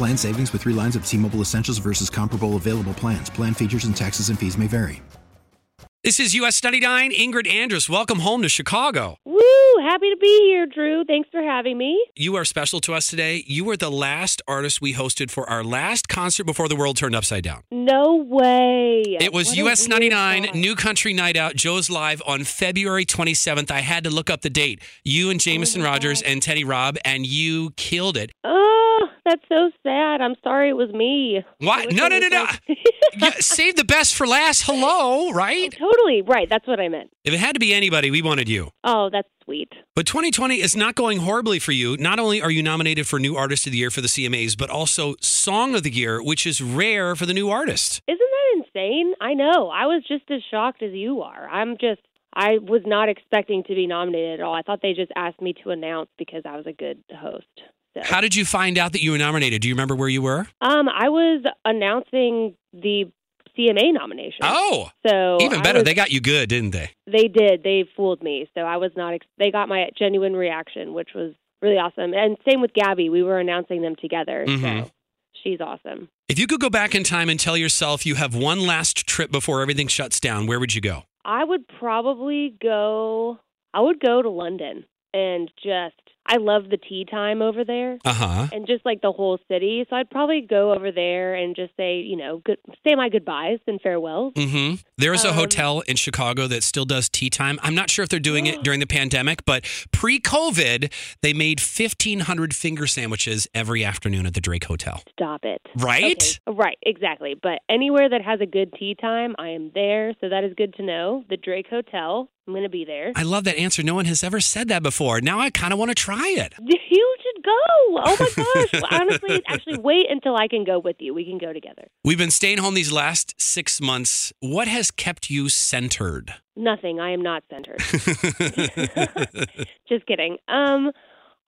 Plan savings with three lines of T Mobile Essentials versus comparable available plans. Plan features and taxes and fees may vary. This is US 99. Ingrid Andress. Welcome home to Chicago. Woo! Happy to be here, Drew. Thanks for having me. You are special to us today. You were the last artist we hosted for our last concert before the world turned upside down. No way. It was What US 99 thought. New Country Night Out, Joe's Live on February 27th. I had to look up the date. You and Jameson Oh Rodgers God. and Teddy Robb, and you killed it. Oh, that's so sad. I'm sorry it was me. What? No, no, no, no. Yeah, Save the best for last. Hello, right? totally. Right. That's what I meant. If it had to be anybody, we wanted you. Oh, that's sweet. But 2020 is not going horribly for you. Not only are you nominated for New Artist of the Year for the CMAs, but also Song of the Year, which is rare for the new artist. Isn't that insane? I know. I was just as shocked as you are. I'm just. I was not expecting to be nominated at all. I thought they just asked me to announce because I was a good host. So. How did you find out that you were nominated? Do you remember where you were? Um, I was announcing the CMA nomination. Oh, so even better. was- They got you good, didn't they? They did. They fooled me. So I was not. Ex- they got my genuine reaction, which was really awesome. And same with Gabby. We were announcing them together. Mhm. So she's awesome. If you could go back in time and tell yourself you have one last trip before everything shuts down, where would you go? I would probably go. I would go to London and just. I love the tea time over there. Uh huh. And just like the whole city, so I'd probably go over there and just say, you know, good, say my goodbyes and farewells. Mm-hmm. There is a Um, hotel in Chicago that still does tea time. I'm not sure if they're doing it during the pandemic, but pre-COVID, they made 1,500 finger sandwiches every afternoon at the Drake Hotel. Stop it. Right? Okay. Right, exactly. But anywhere that has a good tea time, I am there. So that is good to know. The Drake Hotel, I'm going to be there. I love that answer. No one has ever said that before. Now I kind of want to try it. You should go. Oh my gosh. Honestly, actually, wait until I can go with you. We can go together. We've been staying home these last six months. What has kept you centered? Nothing. I am not centered. Just kidding. Um,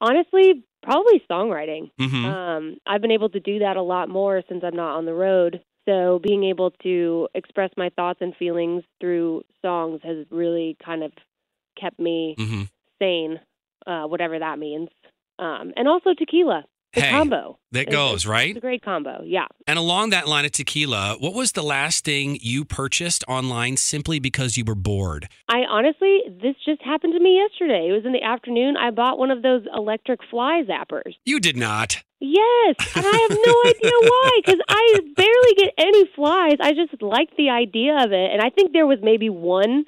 honestly, probably songwriting. hmm Um, I've been able to do that a lot more since I'm not on the road. So being able to express my thoughts and feelings through songs has really kind of kept me hmm sane, uh, whatever that means. Um, and also tequila, the Hey, combo. That It's- goes, It's right? a great combo. Yeah. And along that line of tequila, what was the last thing you purchased online simply because you were bored? I honestly, this just happened to me yesterday. It was in the afternoon. I bought one of those electric fly zappers. You did not. Yes, and I have no idea why because I barely get any flies. I just like the idea of it, and I think there was maybe one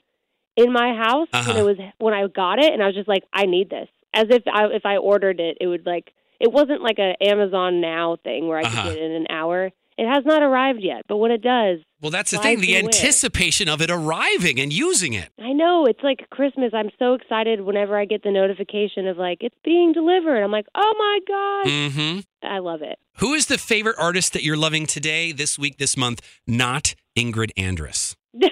in my house when Uh-huh. it was when I got it, and I was just like, I need this. As if I, if I ordered it, it would like it wasn't like a Amazon Now thing where I Uh-huh. could get it in an hour. It has not arrived yet, but when it does, Well, that's the thing the anticipation of it arriving and using it. I know it's like Christmas. I'm so excited whenever I get the notification of like it's being delivered. I'm like, oh my god, hmm I love it. Who is the favorite artist that you're loving today, this week, this month? Not Ingrid Andress.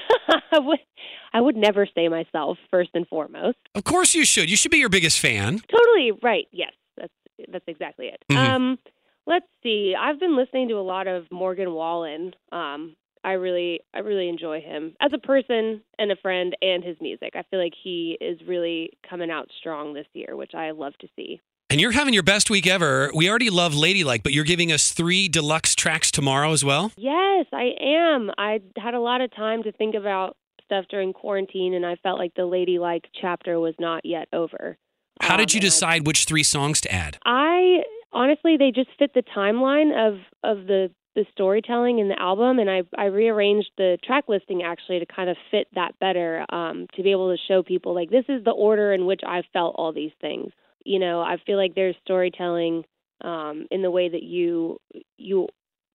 I would, never say myself first and foremost. Of course you should. You should be your biggest fan. Totally right. Yes, that's that's exactly it. Mhm. Um, let's see. I've been listening to a lot of Morgan Wallen. Um, I really, I really enjoy him as a person and a friend, and his music. I feel like he is really coming out strong this year, which I love to see. And you're having your best week ever. We already love Ladylike, but you're giving us three deluxe tracks tomorrow as well. Yes, I am. I had a lot of time to think about stuff during quarantine, and I felt like the ladylike chapter was not yet over. How Um, did you I- decide which three songs to add? I honestly, they just fit the timeline of of the the storytelling in the album, and I I rearranged the track listing actually to kind of fit that better, um, to be able to show people like this is the order in which I felt all these things. You know, I feel like there's storytelling um, in the way that you you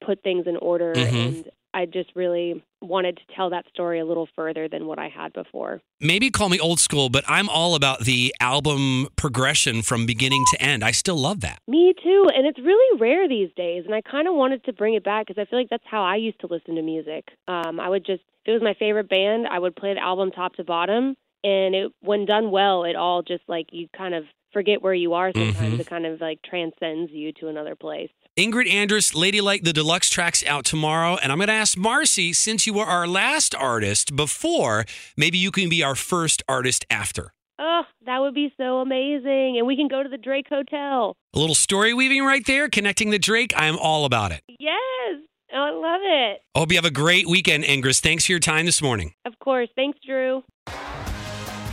put things in order, Mhm. and I just really wanted to tell that story a little further than what I had before. Maybe call me old school, but I'm all about the album progression from beginning to end. I still love that. Me too, and it's really rare these days. And I kind of wanted to bring it back because I feel like that's how I used to listen to music. Um, I would just, if it was my favorite band, I would play the album top to bottom, and it, when done well, it all just like you kind of forget where you are sometimes. Mhm. It kind of like transcends you to another place. Ingrid Andress, Ladylike, the deluxe tracks out tomorrow. And I'm going to ask Marcy, since you were our last artist before, maybe you can be our first artist after. Oh, that would be so amazing, and we can go to the Drake Hotel. A little story weaving right there, connecting the Drake. I am all about it. Yes, oh, I love it. I hope you have a great weekend, Ingrid. Thanks for your time this morning. Of course, thanks, Drew.